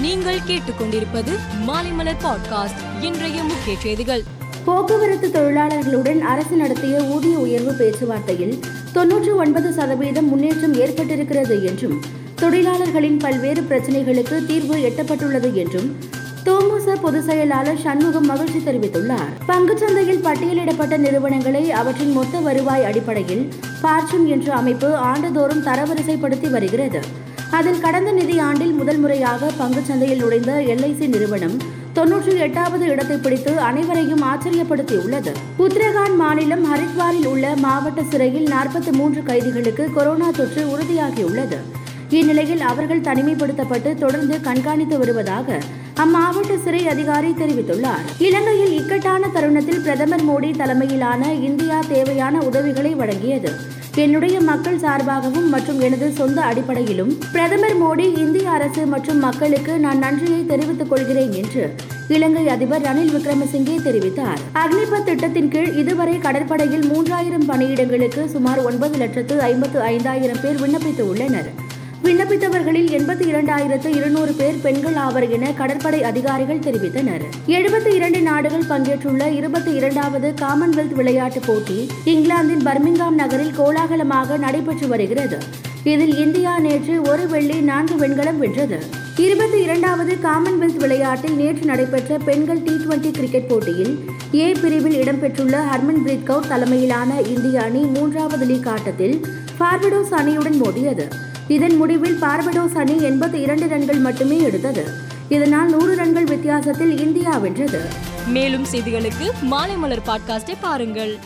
நீங்கள் கேட்டுக்கொண்டிருப்பது மாலைமலர் பாட்காஸ்ட் இன்றைய முக்கிய செய்திகள். போக்குவரத்து தொழிலாளர்களுடன் அரசு நடத்திய ஊதிய உயர்வு பேச்சுவார்த்தையில் தொன்னூற்று ஒன்பது சதவீதம் முன்னேற்றம் ஏற்பட்டிருக்கிறது என்றும் தொழிலாளர்களின் பல்வேறு பிரச்சினைகளுக்கு தீர்வு எட்டப்பட்டுள்ளது என்றும் தோமுச பொதுச் செயலாளர் சண்முகம் மகிழ்ச்சி தெரிவித்துள்ளார். பங்குச்சந்தையில் பட்டியலிடப்பட்ட நிறுவனங்களை அவற்றின் மொத்த வருவாய் அடிப்படையில் பார்ச்சும் என்ற அமைப்பு ஆண்டுதோறும் தரவரிசைப்படுத்தி வருகிறது. அதில் கடந்த நிதி ஆண்டில் முதல் முறையாக பங்குச்சந்தையில் நுழைந்த எல்ஐசி நிறுவனம் தொன்னூற்றி எட்டாவது இடத்தை பிடித்து அனைவரையும் ஆச்சரியப்படுத்தியுள்ளது. உத்தரகாண்ட் மாநிலம் ஹரித்வாரில் உள்ள மாவட்ட சிறையில் நாற்பத்தி மூன்று கைதிகளுக்கு கொரோனா தொற்று உறுதியாகியுள்ளது. இந்நிலையில் அவர்கள் தனிமைப்படுத்தப்பட்டு தொடர்ந்து கண்காணித்து வருவதாக அம்மாவட்ட சிறை அதிகாரி தெரிவித்துள்ளார். இலங்கையில் இக்கட்டான தருணத்தில் பிரதமர் மோடி தலைமையிலான இந்தியா தேவையான உதவிகளை வழங்கியது. என்னுடைய மக்கள் சார்பாகவும் மற்றும் எனது சொந்த அடிப்படையிலும் பிரதமர் மோடி இந்திய அரசு மற்றும் மக்களுக்கு நான் நன்றியை தெரிவித்துக் கொள்கிறேன் என்று இலங்கை அதிபர் ரணில் விக்ரமசிங்கே தெரிவித்தார். அக்னிபத் திட்டத்தின் கீழ் இதுவரை கடற்படையில் மூன்றாயிரம் பணியிடங்களுக்கு சுமார் ஒன்பது லட்சத்து ஐம்பத்து ஐந்தாயிரம் பேர் விண்ணப்பித்து உள்ளனர் விண்ணப்பித்தவர்களில் எண்பத்தி இரண்டாயிரத்து இருநூறு பேர் பெண்கள் ஆவர் என கடற்படை அதிகாரிகள் தெரிவித்தனர். எழுபத்தி இரண்டு நாடுகள் பங்கேற்றுள்ள இருபத்தி இரண்டாவது காமன்வெல்த் விளையாட்டுப் போட்டி இங்கிலாந்தின் பர்மிங்காம் நகரில் கோலாகலமாக நடைபெற்று வருகிறது. இதில் இந்தியா நேற்று ஒரு வெள்ளி நான்கு வெண்கலம் வென்றது. இருபத்தி இரண்டாவது காமன்வெல்த் விளையாட்டில் நேற்று நடைபெற்ற பெண்கள் டி டுவெண்டி கிரிக்கெட் போட்டியில் ஏ பிரிவில் இடம்பெற்றுள்ள ஹர்மன்பிரீத் கவுர் தலைமையிலான இந்திய அணி மூன்றாவது லீக் ஆட்டத்தில் பார்படோஸ் அணியுடன் மோதியது. இதன் முடிவில் பார்படோஸ் அணி எண்பத்தி இரண்டு ரன்கள் மட்டுமே எடுத்தது. இதனால் நூறு ரன்கள் வித்தியாசத்தில் இந்தியா வென்றது. மேலும் செய்திகளுக்கு மாலைமலர் பாட்காஸ்டை பாருங்கள்.